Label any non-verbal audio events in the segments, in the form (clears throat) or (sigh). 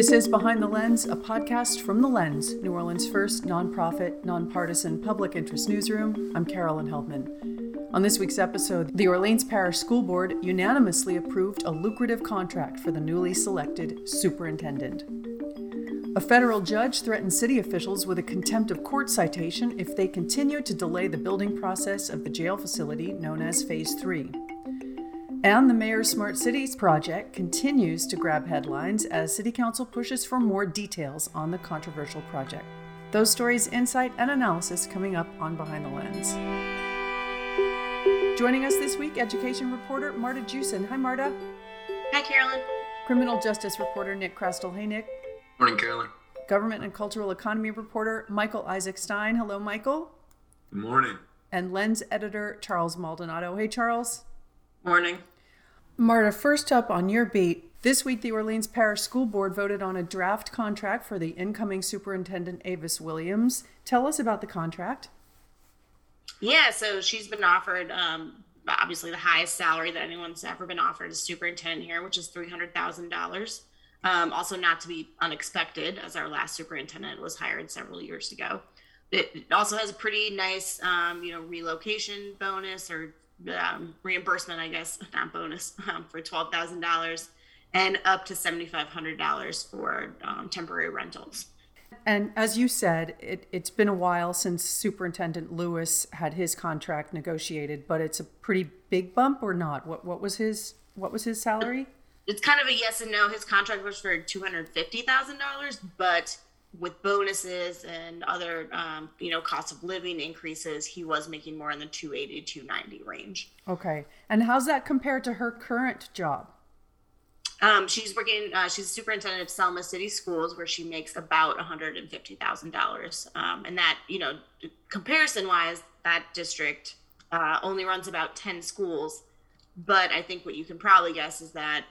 This is Behind the Lens, a podcast from The Lens, New Orleans' first nonprofit, nonpartisan public interest newsroom. I'm Carolyn Heldman. On this week's episode, the Orleans Parish School Board unanimously approved a lucrative contract for the newly selected superintendent. A federal judge threatened city officials with a contempt of court citation if they continue to delay the building process of the jail facility known as Phase 3. And the Mayor's Smart Cities project continues to grab headlines as City Council pushes for more details on the controversial project. Those stories, insight, and analysis coming up on Behind the Lens. Joining us this week, education reporter Marta Jewson. Hi, Marta. Hi, Carolyn. Criminal justice reporter Nick Chrastil. Hey, Nick. Morning, Carolyn. Government and cultural economy reporter Michael Isaac Stein. Hello, Michael. Good morning. And lens editor Charles Maldonado. Hey, Charles. Morning. Marta, first up on your beat. This week, the Orleans Parish School Board voted on a draft contract for the incoming superintendent, Avis Williams. Tell us about the contract. Yeah, so she's been offered um, obviously the highest salary that anyone's ever been offered as superintendent here, which is $300,000. Um, also, not to be unexpected, as our last superintendent was hired several years ago. It also has a pretty nice, um, you know, relocation bonus or um, reimbursement, I guess, not bonus, um, for twelve thousand dollars, and up to seventy five hundred dollars for um, temporary rentals. And as you said, it, it's been a while since Superintendent Lewis had his contract negotiated, but it's a pretty big bump or not? What what was his what was his salary? It's kind of a yes and no. His contract was for two hundred fifty thousand dollars, but with bonuses and other um, you know cost of living increases he was making more in the 280 290 range. Okay. And how's that compared to her current job? Um, she's working uh, she's superintendent of selma city schools where she makes about $150000 um, and that you know comparison wise that district uh, only runs about 10 schools. But i think what you can probably guess is that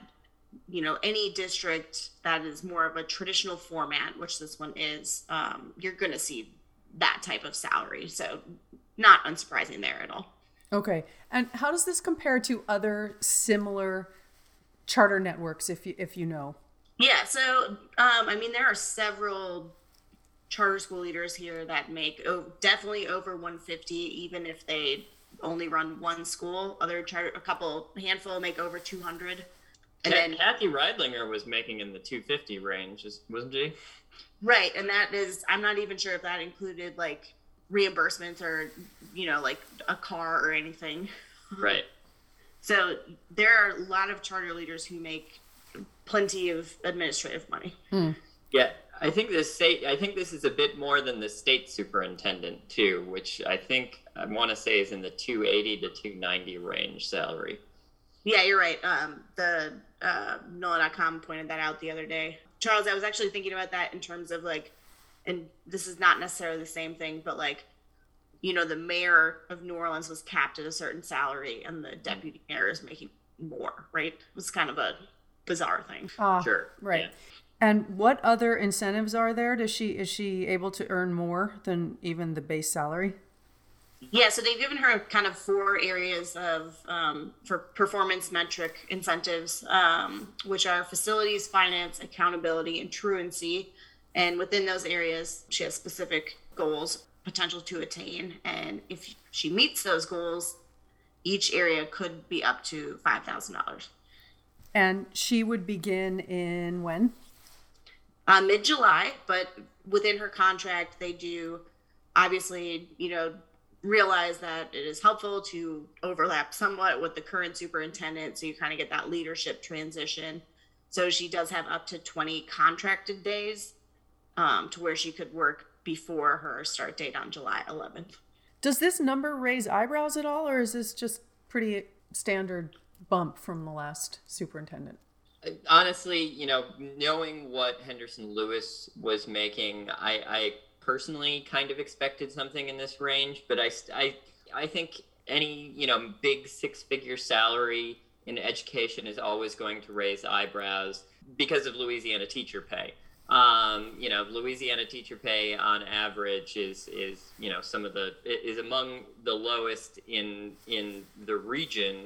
you know any district that is more of a traditional format which this one is um, you're going to see that type of salary. So not unsurprising there at all. Okay. And how does this compare to other similar charter networks if you if you know? Yeah so um, i mean there are several charter school leaders here that make oh, definitely over 150 even if they only run one school. Other charter a couple handful make over 200 and then Kathy Riedlinger was making in the 250 range, wasn't she? Right, and that is I'm not even sure if that included like reimbursements or you know like a car or anything. (laughs) Right. So there are a lot of charter leaders who make plenty of administrative money. Hmm. Yeah, I think the state. I think this is a bit more than the state superintendent too, which I think I want to say is in the 280 to 290 range salary. Yeah, you're right. Um, the uh, NOLA.com pointed that out the other day. Charles, I was actually thinking about that in terms of like, and this is not necessarily the same thing, but like, you know, the mayor of New Orleans was capped at a certain salary and the deputy mayor is making more, right? It was kind of a bizarre thing. Uh, sure. Right. Yeah. And what other incentives are there? Does she is she able to earn more than even the base salary? Yeah, so they've given her kind of four areas of um, for performance metric incentives, um, which are facilities, finance, accountability, and truancy. And within those areas, she has specific goals, potential to attain. And if she meets those goals, each area could be up to five thousand dollars. And she would begin in when? Uh, Mid July, but within her contract, they do obviously, you know, realize that it is helpful to overlap somewhat with the current superintendent so you kind of get that leadership transition. So she does have up to 20 contracted days um, to where she could work before her start date on july 11th does this number raise eyebrows at all or is this just pretty standard bump from the last superintendent? Honestly you know knowing what henderson lewis was making i i personally kind of expected something in this range, but I, I, I think any you know big six figure salary in education is always going to raise eyebrows because of Louisiana teacher pay. Um, you know, Louisiana teacher pay on average is is you know some of the is among the lowest in in the region.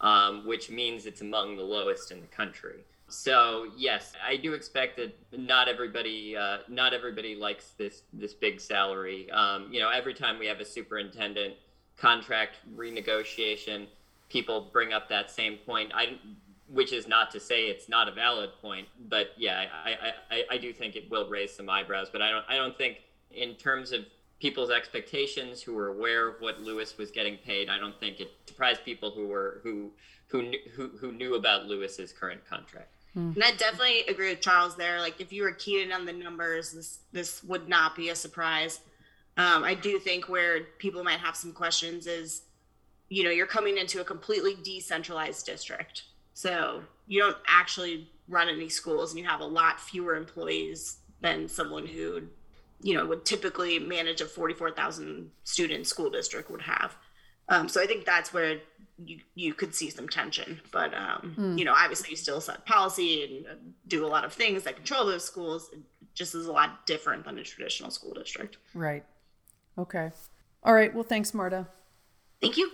um, which means it's among the lowest in the country. So yes, I do expect that not everybody uh, not everybody likes this this big salary. Um, you know, every time we have a superintendent contract renegotiation, people bring up that same point. I which is not to say it's not a valid point, but yeah, I, I, I do think it will raise some eyebrows. But I don't I don't think in terms of people's expectations who were aware of what Lewis was getting paid. I don't think it surprised people who were who who who, who knew about Lewis's current contract. Hmm. And I definitely agree with Charles there. Like if you were keyed in on the numbers, this this would not be a surprise. Um, I do think where people might have some questions is, you know, you're coming into a completely decentralized district, so you don't actually run any schools, and you have a lot fewer employees than someone who you know would typically manage a 44,000 student school district would have. Um, so I think that's where you you could see some tension. But um, mm. you know, obviously, you still set policy and do a lot of things that control those schools. It just is a lot different than a traditional school district. Right. Okay. All right. Well, thanks, Marta. Thank you.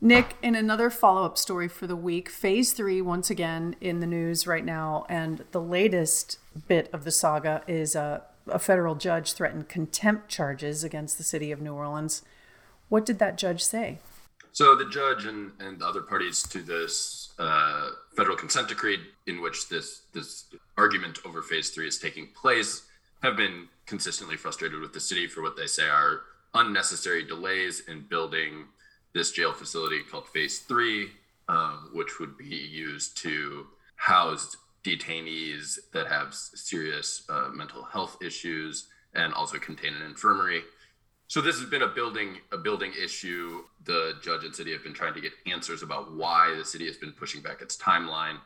Nick, in another follow up story for the week, phase three, once again in the news right now. And the latest bit of the saga is uh, a federal judge threatened contempt charges against the city of New Orleans. What did that judge say? So the judge and, and other parties to this uh, federal consent decree, in which this this argument over phase three is taking place, have been consistently frustrated with the city for what they say are unnecessary delays in building this jail facility called phase three, um, which would be used to house detainees that have serious uh, mental health issues and also contain an infirmary. So this has been a building a building issue. The judge and city have been trying to get answers about why the city has been pushing back its timeline.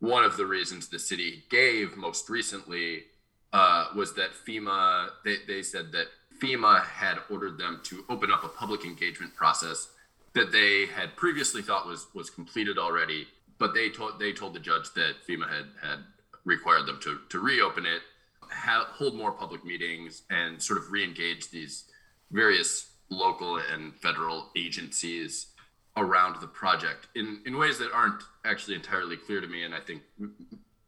One of the reasons the city gave most recently uh, was that FEMA they, they said that FEMA had ordered them to open up a public engagement process that they had previously thought was was completed already but they told they told the judge that FEMA had had required them to to reopen it, have, hold more public meetings, and sort of re-engage these various local and federal agencies around the project in in ways that aren't actually entirely clear to me, and I think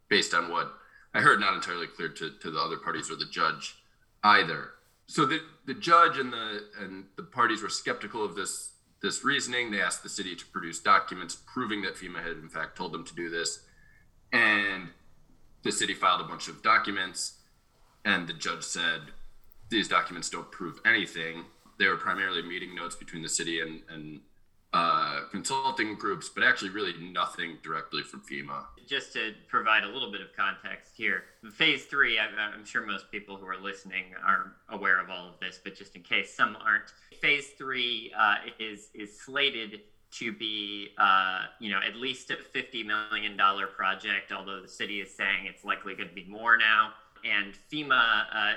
based on what I heard, not entirely clear to to the other parties or the judge either. So the the judge and the and the parties were skeptical of this this reasoning. They asked the city to produce documents proving that FEMA had in fact told them to do this. And the city filed a bunch of documents, and the judge said, These documents don't prove anything. They were primarily meeting notes between the city and, and uh, consulting groups, but actually, really nothing directly from FEMA. Just to provide a little bit of context here, phase three, I'm sure most people who are listening are aware of all of this, but just in case some aren't, phase three uh, is is slated to be, uh, you know, at least a fifty million dollar project. Although the city is saying it's likely going to be more now. And FEMA, uh,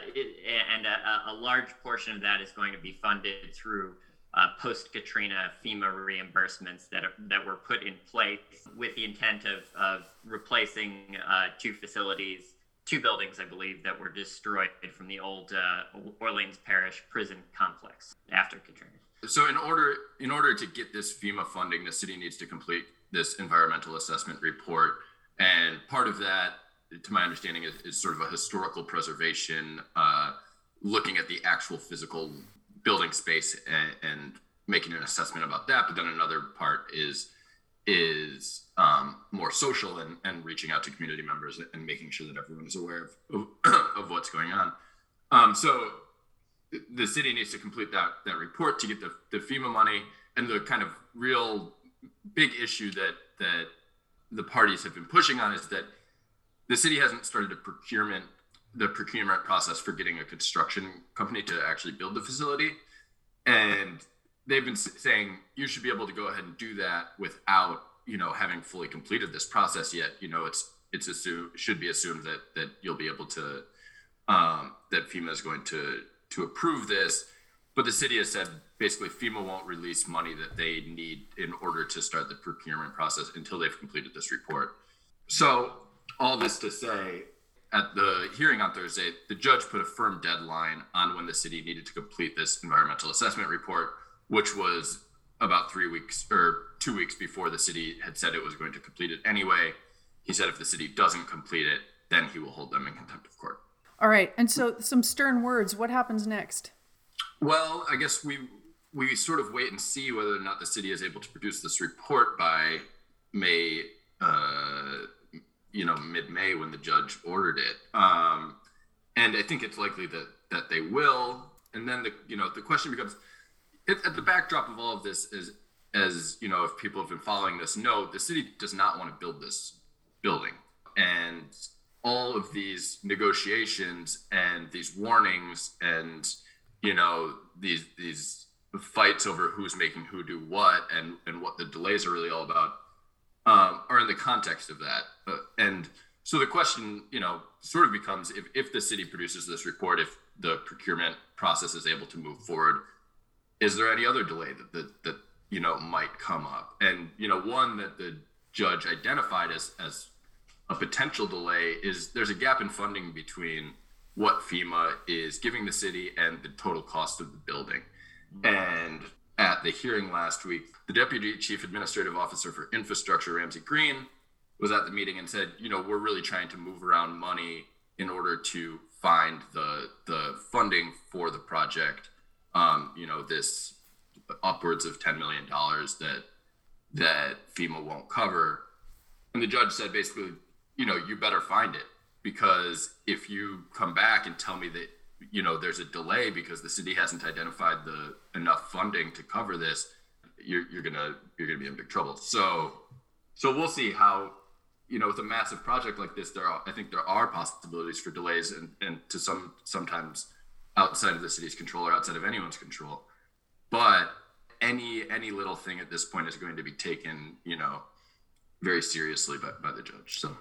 and a, a large portion of that is going to be funded through uh, post Katrina FEMA reimbursements that, are, that were put in place with the intent of, of replacing uh, two facilities, two buildings, I believe, that were destroyed from the old uh, Orleans Parish prison complex after Katrina. So, in order in order to get this FEMA funding, the city needs to complete this environmental assessment report, and part of that, to my understanding, is, is sort of a historical preservation, uh, looking at the actual physical building space and, and making an assessment about that. But then another part is is um, more social and, and reaching out to community members and making sure that everyone is aware of, (clears throat) of, what's going on. Um, so the city needs to complete that that report to get the, the FEMA money and the kind of real big issue that that the parties have been pushing on is that the city hasn't started a procurement the procurement process for getting a construction company to actually build the facility. And they've been saying you should be able to go ahead and do that without, you know, having fully completed this process yet. You know, it's it's assumed should be assumed that that you'll be able to um, that FEMA is going to to approve this. But the city has said basically FEMA won't release money that they need in order to start the procurement process until they've completed this report. So all this to say, at the hearing on Thursday, the judge put a firm deadline on when the city needed to complete this environmental assessment report, which was about three weeks or two weeks before the city had said it was going to complete it anyway. He said if the city doesn't complete it, then he will hold them in contempt of court. All right. And so some stern words. What happens next? Well, I guess we we sort of wait and see whether or not the city is able to produce this report by May, uh, you know, mid May when the judge ordered it. Um, and I think it's likely that that they will. And then the you know the question becomes, it, at the backdrop of all of this is as you know if people have been following this know the city does not want to build this building and all of these negotiations and these warnings and you know these these fights over who's making who do what and and what the delays are really all about um, are in the context of that. Uh, and so the question you know sort of becomes if, if the city produces this report if the procurement process is able to move forward is there any other delay that that, that you know might come up? And you know one that the judge identified as as a potential delay is there's a gap in funding between what FEMA is giving the city and the total cost of the building. And at the hearing last week, the deputy chief administrative officer for infrastructure, Ramsey Green, was at the meeting and said, you know, we're really trying to move around money in order to find the the funding for the project. Um, you know, this upwards of ten million dollars that that FEMA won't cover. And the judge said basically, you know, you better find it because if you come back and tell me that you know there's a delay because the city hasn't identified the enough funding to cover this, you're, you're gonna you're gonna be in big trouble. So so we'll see how you know with a massive project like this there are i think there are possibilities for delays and, and to some sometimes outside of the city's control or outside of anyone's control but any any little thing at this point is going to be taken you know very seriously by, by the judge so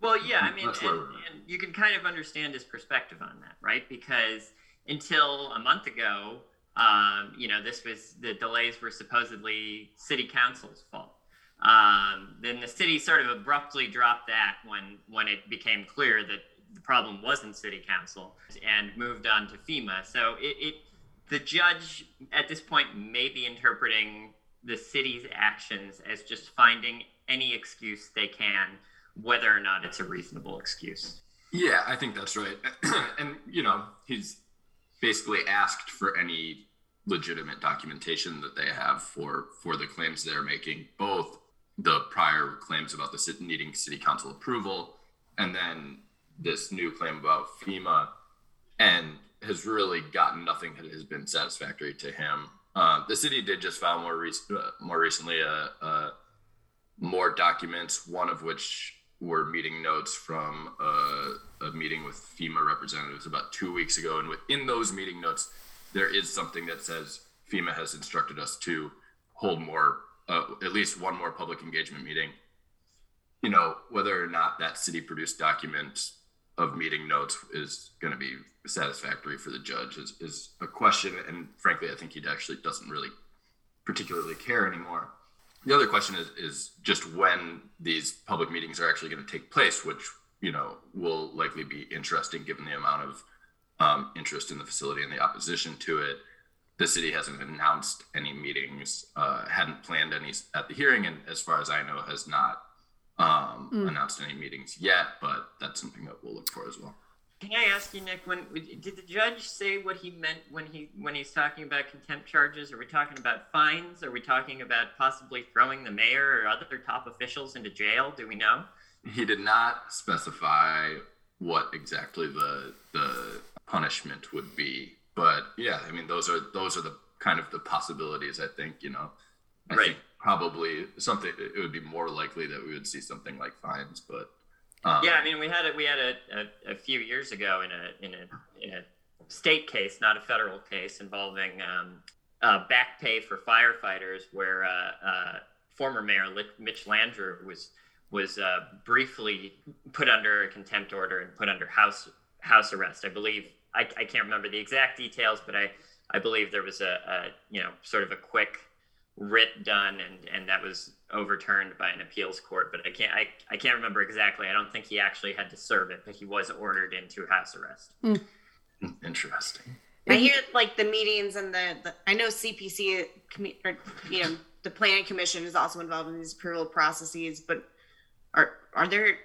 well, yeah, I mean, and, and, you can kind of understand his perspective on that, right? Because until a month ago, um, you know, this was the delays were supposedly city council's fault. Um, then the city sort of abruptly dropped that when when it became clear that the problem wasn't city council and moved on to FEMA. So it, it the judge at this point may be interpreting the city's actions as just finding any excuse they can whether or not it's a reasonable excuse. Yeah, I think that's right. (clears throat) and, you know, he's basically asked for any legitimate documentation that they have for for the claims they're making, both the prior claims about the city needing city council approval and then this new claim about FEMA and has really gotten nothing that has been satisfactory to him. Uh, the city did just file more, rec- uh, more recently uh, uh, more documents, one of which were meeting notes from a, a, meeting with FEMA representatives about two weeks ago. And within those meeting notes, there is something that says FEMA has instructed us to hold more, uh, at least one more public engagement meeting. You know, whether or not that city produced document of meeting notes is going to be satisfactory for the judge is, is a question. And frankly, I think he actually doesn't really particularly care anymore. The other question is, is just when these public meetings are actually going to take place, which you know will likely be interesting given the amount of um, interest in the facility and the opposition to it. The city hasn't announced any meetings, uh, hadn't planned any at the hearing, and as far as I know, has not um, mm. announced any meetings yet. But that's something that we'll look for as well. Can I ask you, Nick? When did the judge say what he meant when he when he's talking about contempt charges? Are we talking about fines? Are we talking about possibly throwing the mayor or other top officials into jail? Do we know? He did not specify what exactly the the punishment would be, but yeah, I mean those are those are the kind of the possibilities. I think you know, I right. think probably something. It would be more likely that we would see something like fines, but um, yeah, I mean, we had it. We had a, a, a, few years ago in a in a in a state case, not a federal case, involving um, uh, back pay for firefighters, where uh, uh, former mayor Mitch Landrieu was was uh, briefly put under a contempt order and put under house house arrest. I believe I, I can't remember the exact details, but I I believe there was a, a you know sort of a quick writ done and and that was overturned by an appeals court but i can't i, I can't remember exactly i don't think he actually had to serve it but he was ordered into house arrest mm. interesting i hear like the meetings and the, the i know cpc or, you know the planning commission is also involved in these approval processes, but are are there,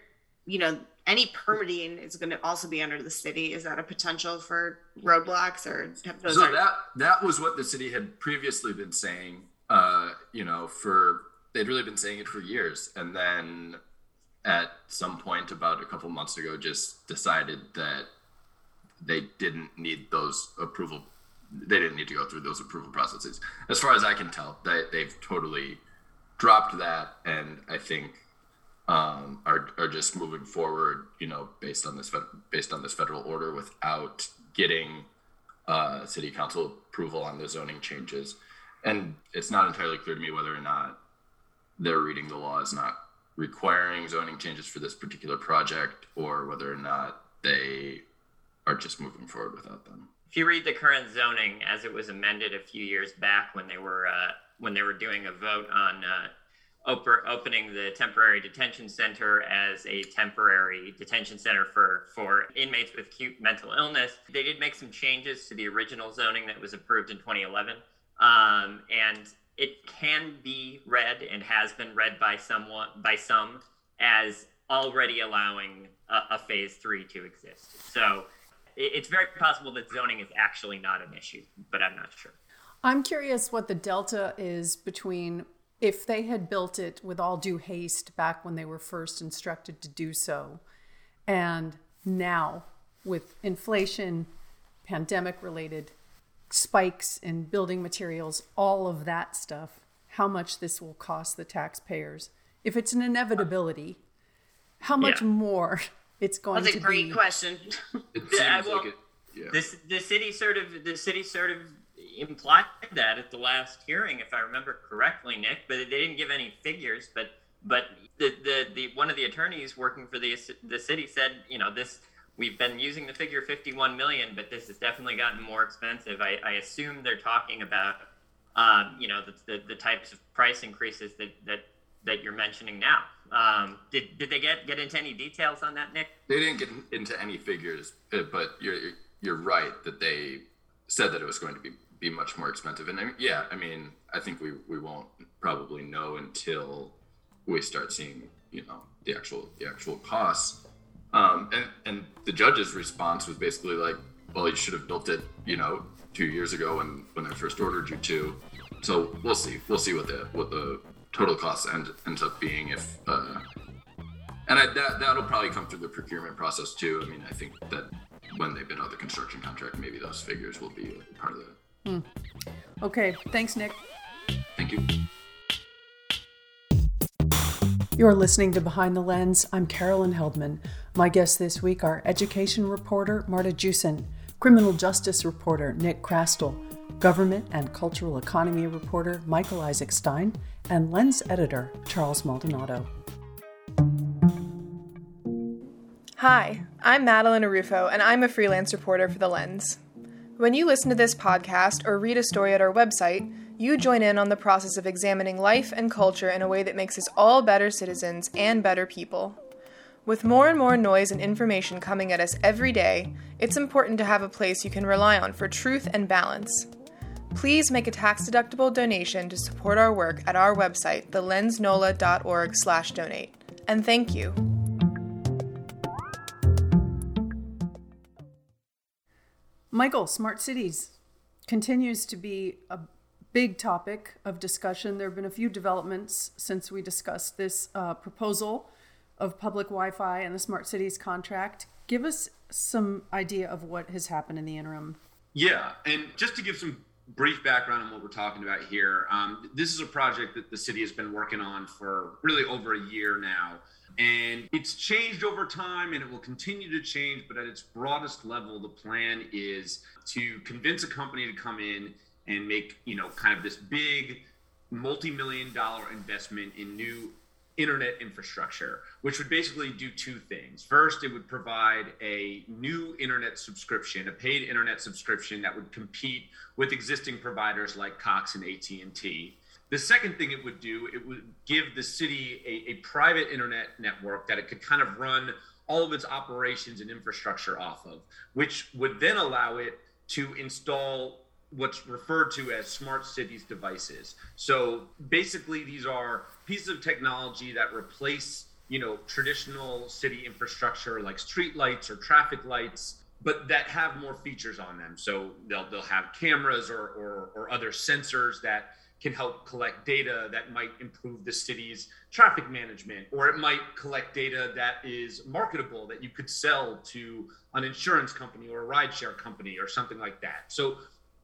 you know, any permitting is going to also be under the city? Is that a potential for roadblocks or have those? So are- that that was what the city had previously been saying. Uh, you know, for they'd really been saying it for years, and then at some point about a couple months ago, just decided that they didn't need those approval. They didn't need to go through those approval processes. As far as I can tell, they, they've totally dropped that, and I think um, are are just moving forward. You know, based on this based on this federal order, without getting uh, city council approval on the zoning changes. And it's not entirely clear to me whether or not they're reading the law as not requiring zoning changes for this particular project or whether or not they are just moving forward without them. If you read the current zoning as it was amended a few years back when they were uh, when they were doing a vote on uh, op- opening the temporary detention center as a temporary detention center for for inmates with acute mental illness, they did make some changes to the original zoning that was approved in 2011, um, and it can be read and has been read by someone by some as already allowing a, a phase three to exist. So it- it's very possible that zoning is actually not an issue, but I'm not sure. I'm curious what the delta is between if they had built it with all due haste back when they were first instructed to do so, and now with inflation, pandemic related spikes in building materials, all of that stuff, how much this will cost the taxpayers. If it's an inevitability, how much Yeah. more (laughs) it's going That's to a great be. question. It (laughs) Yeah, seems well, like it. Yeah. This the city sort of the city sort of implied that at the last hearing, if I remember correctly, Nick. But they didn't give any figures. But but the the, the one of the attorneys working for the the city said, you know, this we've been using the figure 51 million, but this has definitely gotten more expensive. I, I assume they're talking about, um, you know, the, the the types of price increases that that that you're mentioning now. Um, did did they get get into any details on that, Nick? They didn't get into any figures, uh, but you're you're right that they said that it was going to be be much more expensive. And I mean, yeah, I mean, I think we we won't probably know until we start seeing you know the actual the actual costs. Um, and and the judge's response was basically like, well, you should have built it, you know, two years ago when when I first ordered you to. So we'll see. We'll see what the what the total cost end, ends up being if. Uh, and I, that that'll probably come through the procurement process too. I mean, I think that when they bid out the construction contract, maybe those figures will be part of that. Okay, thanks, Nick. Thank you. You're listening to Behind the Lens. I'm Carolyn Heldman. My guests this week are education reporter Marta Jewson, criminal justice reporter Nick Chrastil, government and cultural economy reporter Michael Isaac Stein, and lens editor Charles Maldonado. Hi, I'm Madeline Arufo, and I'm a freelance reporter for The Lens. When you listen to this podcast or read a story at our website, you join in on the process of examining life and culture in a way that makes us all better citizens and better people. With more and more noise and information coming at us every day, it's important to have a place you can rely on for truth and balance. Please make a tax-deductible donation to support our work at our website, thelensnola.org/donate. And thank you. Michael, smart cities continues to be a big topic of discussion. There have been a few developments since we discussed this uh, proposal of public Wi Fi and the smart cities contract. Give us some idea of what has happened in the interim. Yeah, and just to give some brief background on what we're talking about here, um, this is a project that the city has been working on for really over a year now. And it's changed over time and it will continue to change, but at its broadest level, the plan is to convince a company to come in and make, you know, kind of this big multi-million dollar investment in new internet infrastructure, which would basically do two things. First, it would provide a new internet subscription, a paid internet subscription that would compete with existing providers like Cox and AT&T. The second thing it would do, it would give the city a, a private internet network that it could kind of run all of its operations and infrastructure off of, which would then allow it to install what's referred to as smart cities devices. So basically, these are pieces of technology that replace you know traditional city infrastructure like street lights or traffic lights but that have more features on them so they'll they'll have cameras or or, or other sensors that can help collect data that might improve the city's traffic management, or it might collect data that is marketable that you could sell to an insurance company or a rideshare company or something like that. So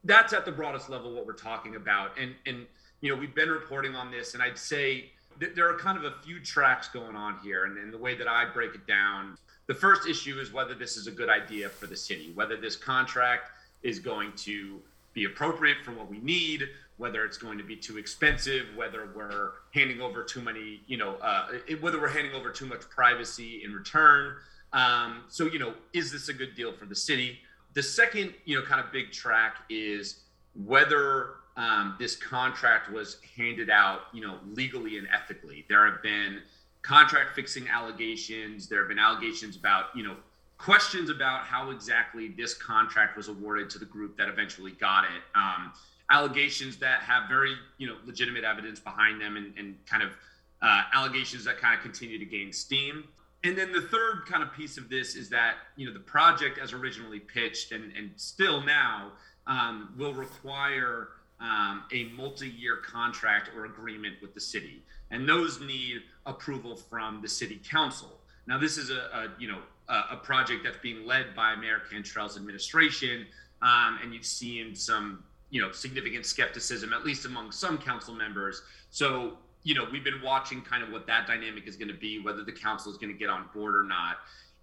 that's at the broadest level what we're talking about. And and you know we've been reporting on this, and I'd say there are kind of a few tracks going on here. And, and the way that I break it down, the first issue is whether this is a good idea for the city, whether this contract is going to be appropriate for what we need, whether it's going to be too expensive, whether we're handing over too many, you know, uh, whether we're handing over too much privacy in return. Um, so, you know, is this a good deal for the city? The second, you know, kind of big track is whether um, this contract was handed out, you know, legally and ethically. There have been contract fixing allegations. There have been allegations about, you know, questions about how exactly this contract was awarded to the group that eventually got it. Um, allegations that have very you know legitimate evidence behind them and, and kind of uh, allegations that kind of continue to gain steam and then the third kind of piece of this is that you know the project as originally pitched and, and still now um, will require um, a multi-year contract or agreement with the city. And those need approval from the city council. Now this is a, a you know a, a, project that's being led by mayor cantrell's administration um, and you've seen some you know significant skepticism at least among some council members. So you know we've been watching kind of what that dynamic is going to be whether the council is going to get on board or not.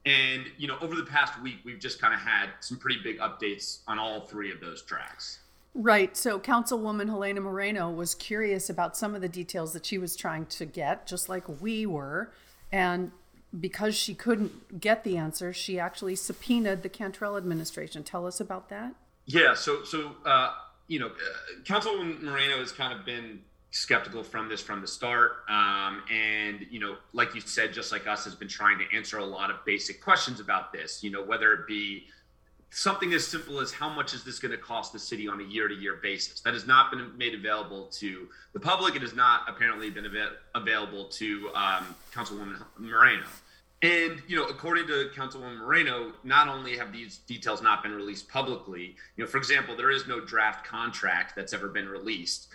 And you know over the past week we've just kind of had some pretty big updates on all three of those tracks. Right. So councilwoman helena moreno was curious about some of the details that she was trying to get just like we were. And because she couldn't get the answer she actually subpoenaed the cantrell administration. Tell us about that. Yeah. So so uh you know, uh, Councilwoman Moreno has kind of been skeptical from this from the start. Um, and, you know, like you said, just like us, has been trying to answer a lot of basic questions about this, you know, whether it be something as simple as how much is this going to cost the city on a year to year basis? That has not been made available to the public. It has not apparently been av- available to um, Councilwoman Moreno. And you know, according to Councilwoman Moreno, not only have these details not been released publicly, you know, for example, there is no draft contract that's ever been released.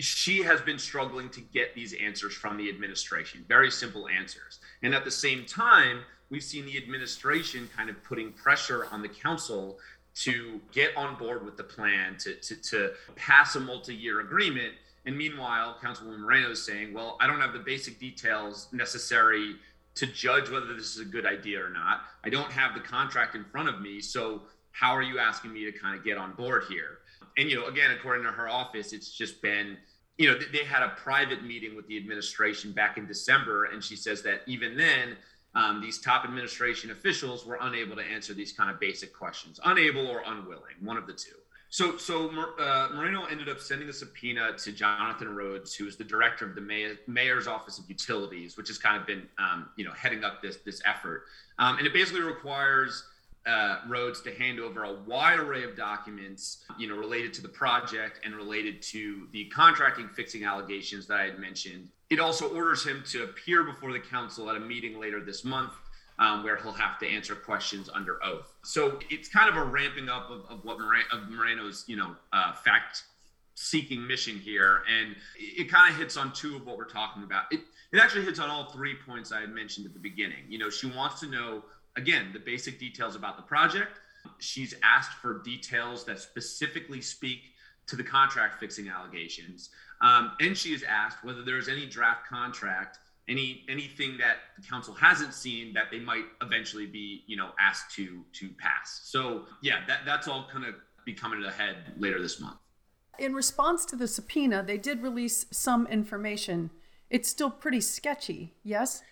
She has been struggling to get these answers from the administration, very simple answers. And at the same time, we've seen the administration kind of putting pressure on the council to get on board with the plan, to, to, to pass a multi year agreement. And meanwhile, Councilwoman Moreno is saying, well, I don't have the basic details necessary to judge whether this is a good idea or not. I don't have the contract in front of me, so how are you asking me to kind of get on board here? And you know, again, according to her office, it's just been you know they had a private meeting with the administration back in December, and she says that even then. Um, these top administration officials were unable to answer these kind of basic questions, unable or unwilling, one of the two. So, so uh, Moreno ended up sending a subpoena to Jonathan Rhodes, who is the director of the mayor, mayor's office of utilities, which has kind of been, um, you know, heading up this this effort. Um, and it basically requires uh, Rhodes to hand over a wide array of documents, you know, related to the project and related to the contracting fixing allegations that I had mentioned. It also orders him to appear before the council at a meeting later this month um, where he'll have to answer questions under oath. So it's kind of a ramping up of, of what Moreno, of Moreno's, you know, uh, fact seeking mission here. And it, it kind of hits on two of what we're talking about. It, it actually hits on all three points I had mentioned at the beginning. You know, she wants to know, again, the basic details about the project. She's asked for details that specifically speak to the contract fixing allegations. Um, and she has asked whether there's any draft contract any anything that the council hasn't seen that they might eventually be you know asked to to pass so yeah that that's all kind of be coming to the head later this month in response to the subpoena they did release some information it's still pretty sketchy yes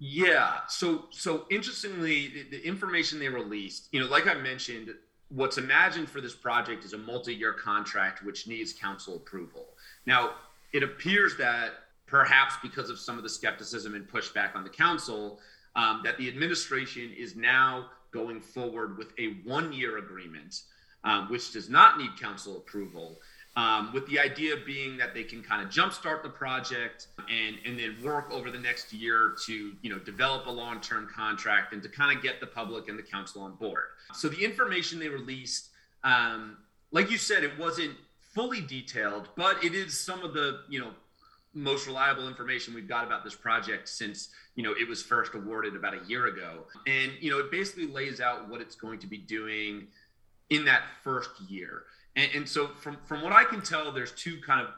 yeah so so interestingly the, the information they released you know like i mentioned what's imagined for this project is a multi-year contract which needs council approval now it appears that perhaps because of some of the skepticism and pushback on the council, um, that the administration is now going forward with a one year agreement um, which does not need council approval. Um, with the idea being that they can kind of jumpstart the project and and then work over the next year to you know develop a long-term contract and to kind of get the public and the council on board. So the information they released, um, like you said, it wasn't fully detailed, but it is some of the you know most reliable information we've got about this project since you know it was first awarded about a year ago and you know it basically lays out what it's going to be doing in that first year and, and so from from what i can tell there's two kind of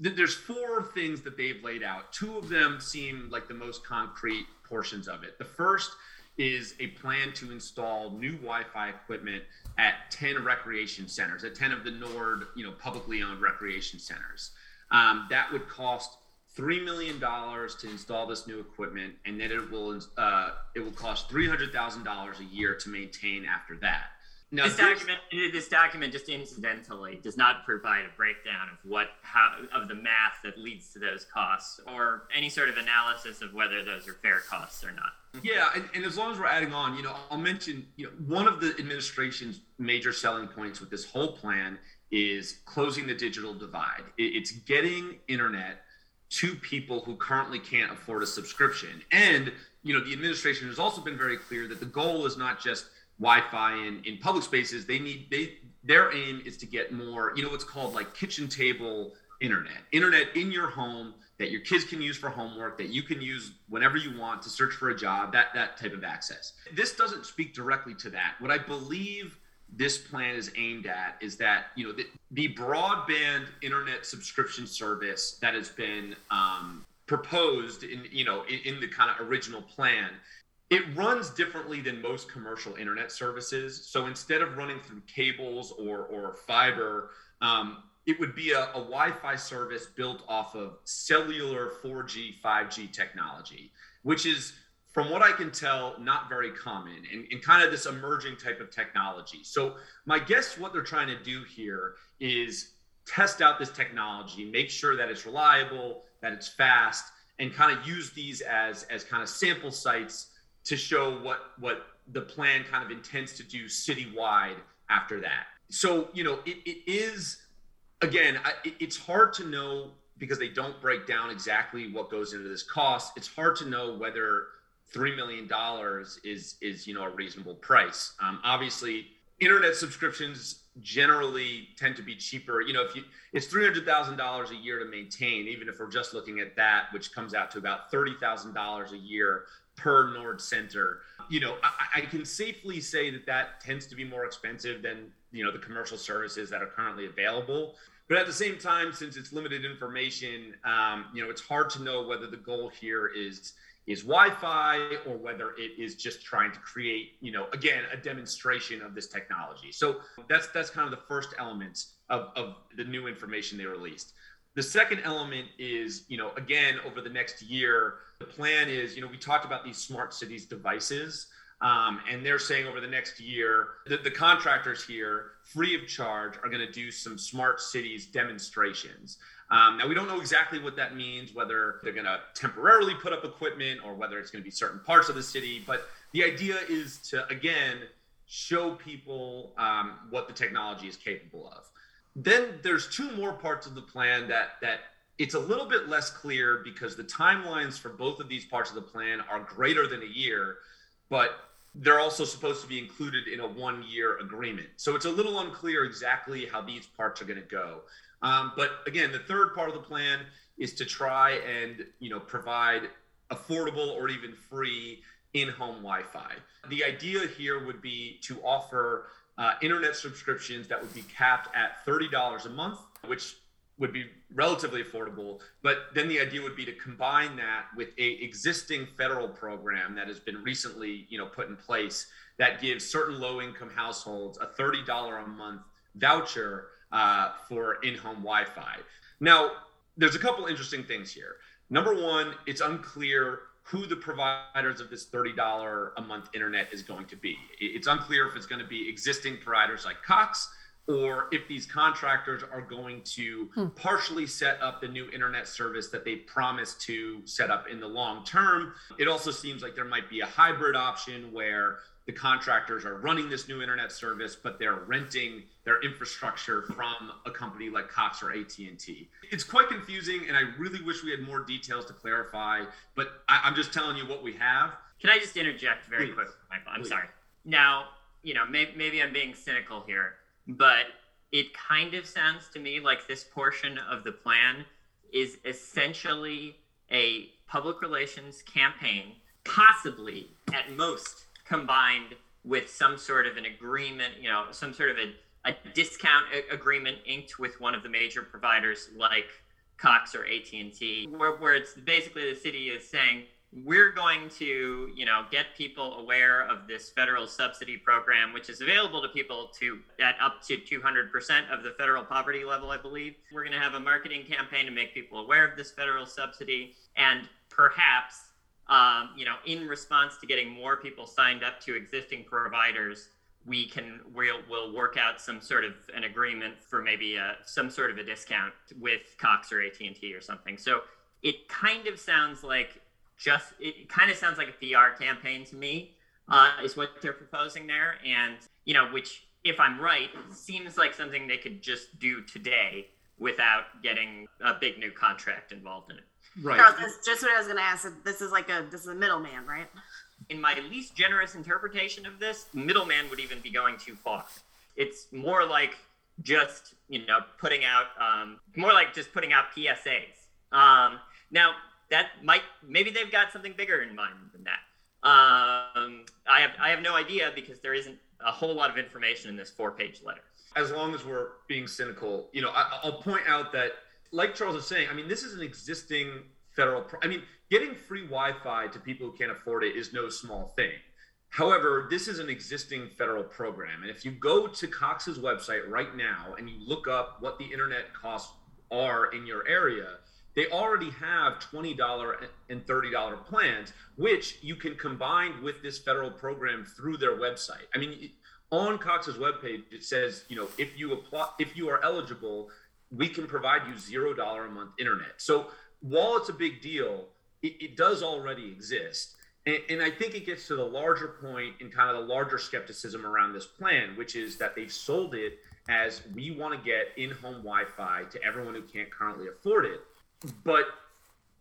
there's four things that they've laid out. Two of them seem like the most concrete portions of it. The first is a plan to install new wi-fi equipment at 10 recreation centers at 10 of the nord you know publicly owned recreation centers. Um, that would cost three million dollars to install this new equipment, and then it will uh, it will cost three hundred thousand dollars a year to maintain after that. Now, this document, this document, just incidentally, does not provide a breakdown of what how of the math that leads to those costs, or any sort of analysis of whether those are fair costs or not. Yeah, and, and as long as we're adding on, you know, I'll mention, you know, one of the administration's major selling points with this whole plan is closing the digital divide. It's getting internet to people who currently can't afford a subscription. And you know, the administration has also been very clear that the goal is not just Wi-Fi in, in public spaces. They need they their aim is to get more, you know, what's called like kitchen table internet. Internet in your home that your kids can use for homework, that you can use whenever you want to search for a job, that that type of access. This doesn't speak directly to that. What I believe this plan is aimed at is that you know the, the broadband internet subscription service that has been um, proposed in you know in, in the kind of original plan it runs differently than most commercial internet services so instead of running through cables or or fiber um, it would be a, a wi-fi service built off of cellular 4g 5g technology which is from what I can tell, not very common and, and, kind of this emerging type of technology. So, my guess what they're trying to do here is test out this technology, make sure that it's reliable, that it's fast, and kind of use these as as kind of sample sites to show what what the plan kind of intends to do citywide after that. So, you know, it, it is again, I, it, it's hard to know because they don't break down exactly what goes into this cost. It's hard to know whether three million dollars is is you know a reasonable price. Um, obviously, internet subscriptions generally tend to be cheaper. You know, if you it's three hundred thousand dollars a year to maintain, even if we're just looking at that, which comes out to about thirty thousand dollars a year per Nord Center. You know, I, I can safely say that that tends to be more expensive than you know the commercial services that are currently available. But at the same time, since it's limited information, um, you know, it's hard to know whether the goal here is is Wi-Fi or whether it is just trying to create, you know, again, a demonstration of this technology. So that's that's kind of the first element of, of the new information they released. The second element is, you know, again, over the next year, the plan is, you know, we talked about these smart cities devices. Um, and they're saying over the next year that the contractors here, free of charge, are going to do some smart cities demonstrations. Um, now, we don't know exactly what that means, whether they're going to temporarily put up equipment or whether it's going to be certain parts of the city. But the idea is to, again, show people um, what the technology is capable of. Then there's two more parts of the plan that that it's a little bit less clear because the timelines for both of these parts of the plan are greater than a year, but they're also supposed to be included in a one year agreement. So it's a little unclear exactly how these parts are going to go. Um, but again, the third part of the plan is to try and you know provide affordable or even free in-home Wi-Fi. The idea here would be to offer uh, internet subscriptions that would be capped at $30 a month, which would be relatively affordable. But then the idea would be to combine that with a existing federal program that has been recently, you know, put in place that gives certain low-income households a $30 a month voucher uh, for in-home Wi-Fi. Now, there's a couple interesting things here. Number one, it's unclear who the providers of this $30 a month internet is going to be. It's unclear if it's going to be existing providers like Cox or if these contractors are going to Hmm. partially set up the new internet service that they promised to set up in the long term. It also seems like there might be a hybrid option where the contractors are running this new internet service, but they're renting their infrastructure from a company like Cox or AT&T. It's quite confusing, and I really wish we had more details to clarify. But I, I'm just telling you what we have. Can I just interject very Please. quickly, Michael? I'm Please. sorry. Now, you know, may- maybe I'm being cynical here, but it kind of sounds to me like this portion of the plan is essentially a public relations campaign, possibly at most combined with some sort of an agreement, you know, some sort of a, a discount a- agreement inked with one of the major providers like Cox or AT&T, where, where it's basically the city is saying, we're going to, you know, get people aware of this federal subsidy program, which is available to people to at up to 200% of the federal poverty level, I believe. We're going to have a marketing campaign to make people aware of this federal subsidy, and perhaps, um, you know, in response to getting more people signed up to existing providers, we can we'll, we'll work out some sort of an agreement for maybe uh some sort of a discount with Cox or AT and T or something. So it kind of sounds like just it kind of sounds like a PR campaign to me uh, is what they're proposing there, and you know which if I'm right seems like something they could just do today without getting a big new contract involved in it. Right. Charles, that's just what I was going to ask. This is like a this is a middleman, right? in my least generous interpretation of this, middleman would even be going too far. It's more like just you know putting out um, more like just putting out PSAs. Um, now that might maybe they've got something bigger in mind than that. Um, I have I have no idea because there isn't a whole lot of information in this four page letter. as long as we're being cynical, you know, I, I'll point out that, like Charles is saying, I mean, this is an existing federal. Pro- I mean, getting free Wi-Fi to people who can't afford it is no small thing. However, this is an existing federal program, and if you go to Cox's website right now and you look up what the internet costs are in your area, they already have $20 and $30 plans, which you can combine with this federal program through their website. I mean, on Cox's webpage, it says, you know, if you apply, if you are eligible, we can provide you zero dollar a month internet. So while it's a big deal, it, it does already exist. And, and I think it gets to the larger point and kind of the larger skepticism around this plan, which is that they've sold it as we want to get in home Wi Fi to everyone who can't currently afford it. But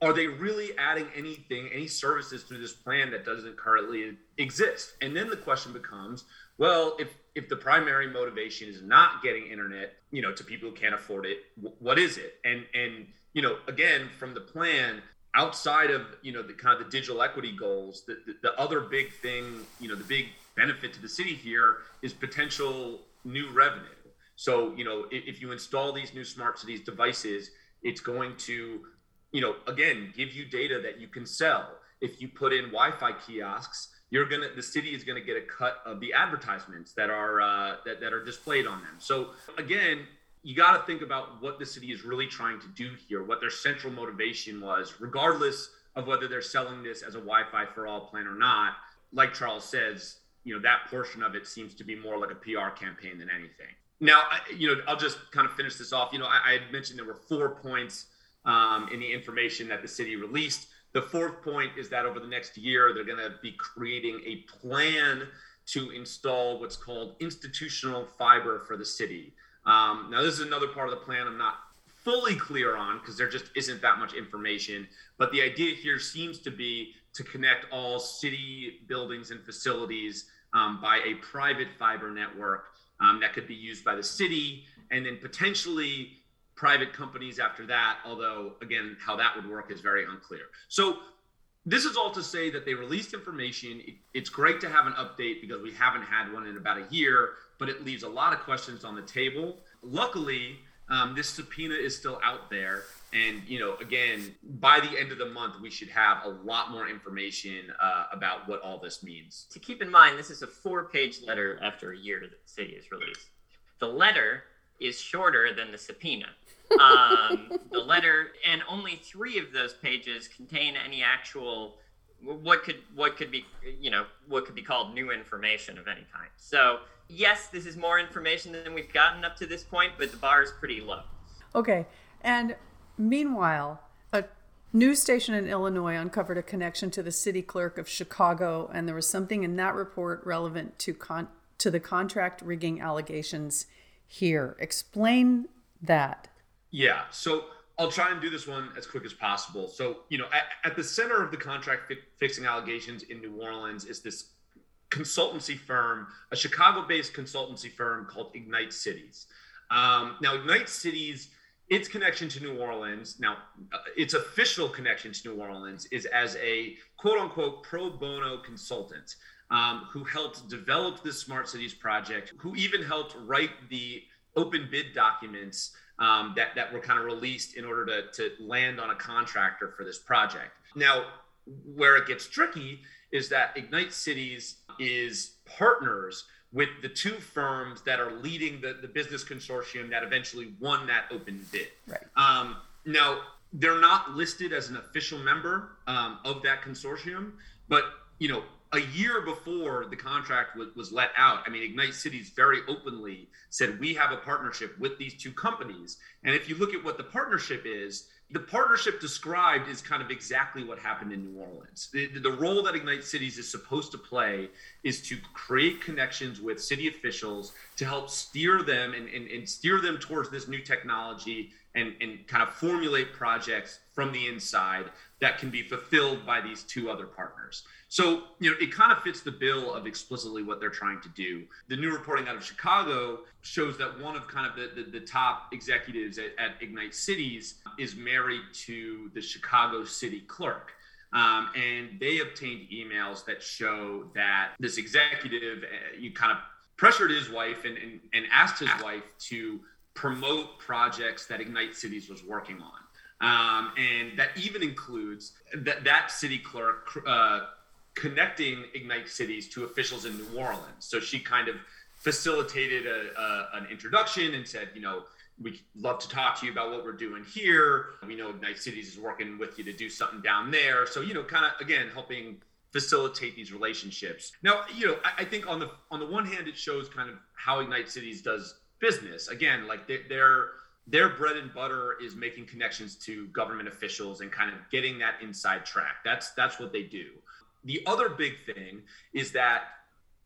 are they really adding anything, any services to this plan that doesn't currently exist? And then the question becomes, well, if if the primary motivation is not getting internet, you know, to people who can't afford it, wh- what is it? And and you know, again, from the plan, outside of you know the kind of the digital equity goals, the, the, the other big thing, you know, the big benefit to the city here is potential new revenue. So you know, if, if you install these new smart cities devices, it's going to you know, again, give you data that you can sell. If you put in Wi-Fi kiosks, you're gonna the city is gonna get a cut of the advertisements that are uh, that that are displayed on them. So again, you got to think about what the city is really trying to do here, what their central motivation was, regardless of whether they're selling this as a Wi-Fi for all plan or not. Like Charles says, you know, that portion of it seems to be more like a PR campaign than anything. Now, you know, I'll just kind of finish this off. You know, I, I had mentioned there were four points um, in the information that the city released. The fourth point is that over the next year, they're going to be creating a plan to install what's called institutional fiber for the city. Um, now, this is another part of the plan I'm not fully clear on because there just isn't that much information. But the idea here seems to be to connect all city buildings and facilities um, by a private fiber network um, that could be used by the city and then potentially private companies after that. Although, again, how that would work is very unclear. So, this is all to say that they released information. It's great to have an update because we haven't had one in about a year, but it leaves a lot of questions on the table. Luckily, um, this subpoena is still out there. And, you know, again, by the end of the month, we should have a lot more information uh, about what all this means. To keep in mind, this is a four page letter after a year that the city has released. The letter is shorter than the subpoena. Um, the letter, and only three of those pages contain any actual what could what could be you know what could be called new information of any kind. So yes, this is more information than we've gotten up to this point, but the bar is pretty low. Okay, and meanwhile, a news station in Illinois uncovered a connection to the city clerk of Chicago, and there was something in that report relevant to con- to the contract rigging allegations here. Explain that. Yeah. So I'll try and do this one as quick as possible. So, you know, at, at the center of the contract fi- fixing allegations in New Orleans is this consultancy firm, a Chicago based consultancy firm called Ignite Cities. Um, now, Ignite Cities, its connection to New Orleans, now, uh, its official connection to New Orleans is as a quote unquote pro bono consultant. Um, who helped develop the smart cities project who even helped write the open bid documents um, that, that were kind of released in order to, to land on a contractor for this project. Now, where it gets tricky is that Ignite Cities is partners with the two firms that are leading the, the business consortium that eventually won that open bid. Right. Um, now, they're not listed as an official member um, of that consortium, but you know, a year before the contract was, was let out, I mean, Ignite Cities very openly said we have a partnership with these two companies. And if you look at what the partnership is, the partnership described is kind of exactly what happened in New Orleans. The, the role that Ignite Cities is supposed to play is to create connections with city officials to help steer them and, and, and steer them towards this new technology and, and kind of formulate projects from the inside that can be fulfilled by these two other partners. So, you know, it kind of fits the bill of explicitly what they're trying to do. The new reporting out of Chicago shows that one of kind of the, the, the top executives at, at, Ignite Cities is married to the Chicago city clerk. Um, and they obtained emails that show that this executive, uh, you kind of pressured his wife and, and, and asked his wife to promote projects that Ignite Cities was working on. Um, and that even includes that, that city clerk uh, connecting Ignite Cities to officials in New Orleans. So she kind of facilitated a, a, an introduction and said, you know, we'd love to talk to you about what we're doing here. We know Ignite Cities is working with you to do something down there. So, you know, kind of again helping facilitate these relationships. Now, you know, I, I, think on the on the one hand, it shows kind of how Ignite Cities does business. Again, like they, their their bread and butter is making connections to government officials and kind of getting that inside track. That's that's what they do. The other big thing is that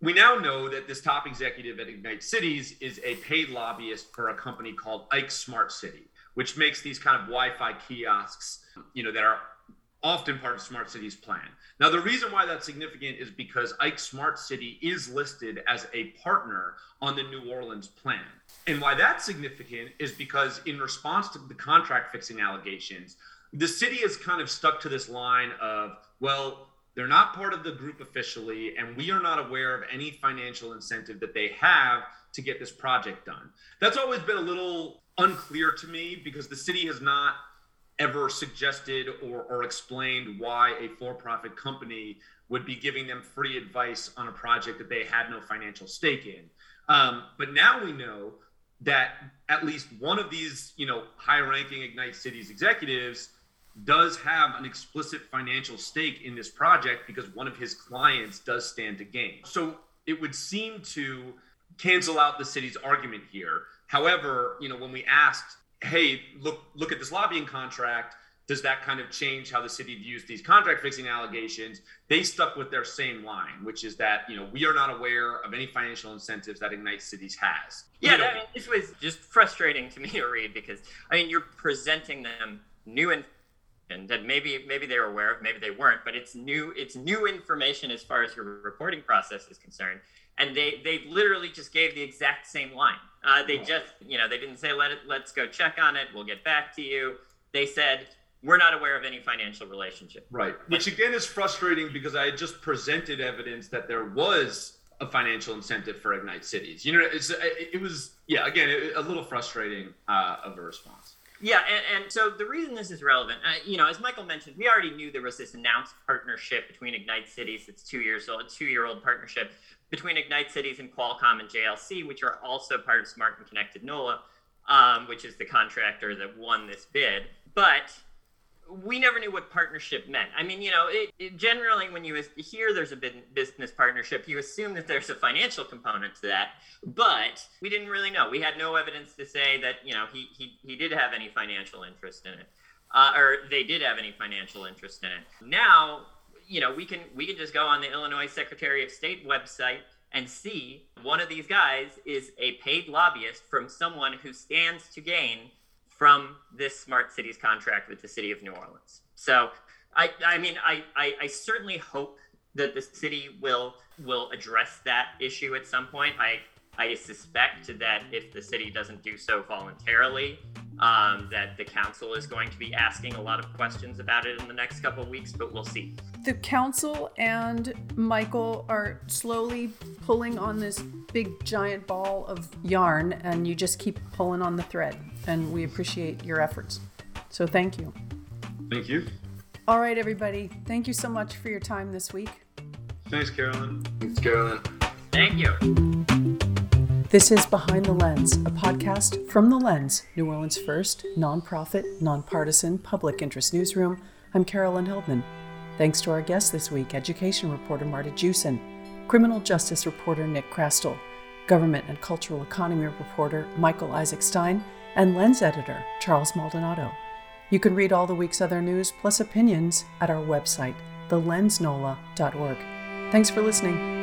we now know that this top executive at Ignite Cities is a paid lobbyist for a company called Ike Smart City, which makes these kind of Wi-Fi kiosks, you know, that are often part of Smart City's plan. Now, the reason why that's significant is because Ike Smart City is listed as a partner on the New Orleans plan. And why that's significant is because, in response to the contract fixing allegations, the city has kind of stuck to this line of, well, they're not part of the group officially, and we are not aware of any financial incentive that they have to get this project done. That's always been a little unclear to me because the city has not ever suggested or, or explained why a for profit company would be giving them free advice on a project that they had no financial stake in. Um, but now we know that at least one of these, you know, high ranking Ignite Cities executives does have an explicit financial stake in this project because one of his clients does stand to gain. So it would seem to cancel out the city's argument here. However, you know, when we asked, "Hey, look look at this lobbying contract, does that kind of change how the city views these contract fixing allegations?" They stuck with their same line, which is that, you know, we are not aware of any financial incentives that Ignite Cities has. Yeah, I mean, this was just frustrating to me to read because I mean, you're presenting them new and that maybe maybe they were aware of, maybe they weren't, but it's new it's new information as far as your reporting process is concerned. And they they literally just gave the exact same line. Uh, they just you know they didn't say let it let's go check on it. We'll get back to you. They said we're not aware of any financial relationship. Right, which again is frustrating because I had just presented evidence that there was a financial incentive for Ignite Cities. You know, it's it was yeah again a little frustrating uh, of a response. Yeah, and, and, so the reason this is relevant, uh, you know, as Michael mentioned, we already knew there was this announced partnership between Ignite Cities. It's two years old, a two-year-old partnership between Ignite Cities and Qualcomm and JLC, which are also part of Smart and Connected NOLA, um, which is the contractor that won this bid. But we never knew what partnership meant. I mean, you know, it, it generally when you hear there's a business partnership, you assume that there's a financial component to that, but we didn't really know. We had no evidence to say that you know he he he did have any financial interest in it, uh, or they did have any financial interest in it. Now, you know, we can we can just go on the Illinois Secretary of State website and see one of these guys is a paid lobbyist from someone who stands to gain from this smart cities contract with the city of New Orleans. So I, I mean, I, I, I certainly hope that the city will will address that issue at some point. I I suspect that if the city doesn't do so voluntarily, um, that the council is going to be asking a lot of questions about it in the next couple of weeks, but we'll see. The council and Michael are slowly pulling on this big giant ball of yarn, and you just keep pulling on the thread. And we appreciate your efforts. So thank you. Thank you. All right, everybody. Thank you so much for your time this week. Thanks, Carolyn. Thanks, Carolyn. Thank you. This is Behind the Lens, a podcast from The Lens, New Orleans' first nonprofit, nonpartisan public interest newsroom. I'm Carolyn Heldman. Thanks to our guests this week education reporter Marta Jewson, criminal justice reporter Nick Chrastil, government and cultural economy reporter Michael Isaac Stein, and Lens editor Charles Maldonado. You can read all the week's other news plus opinions at our website, thelensnola.org. Thanks for listening.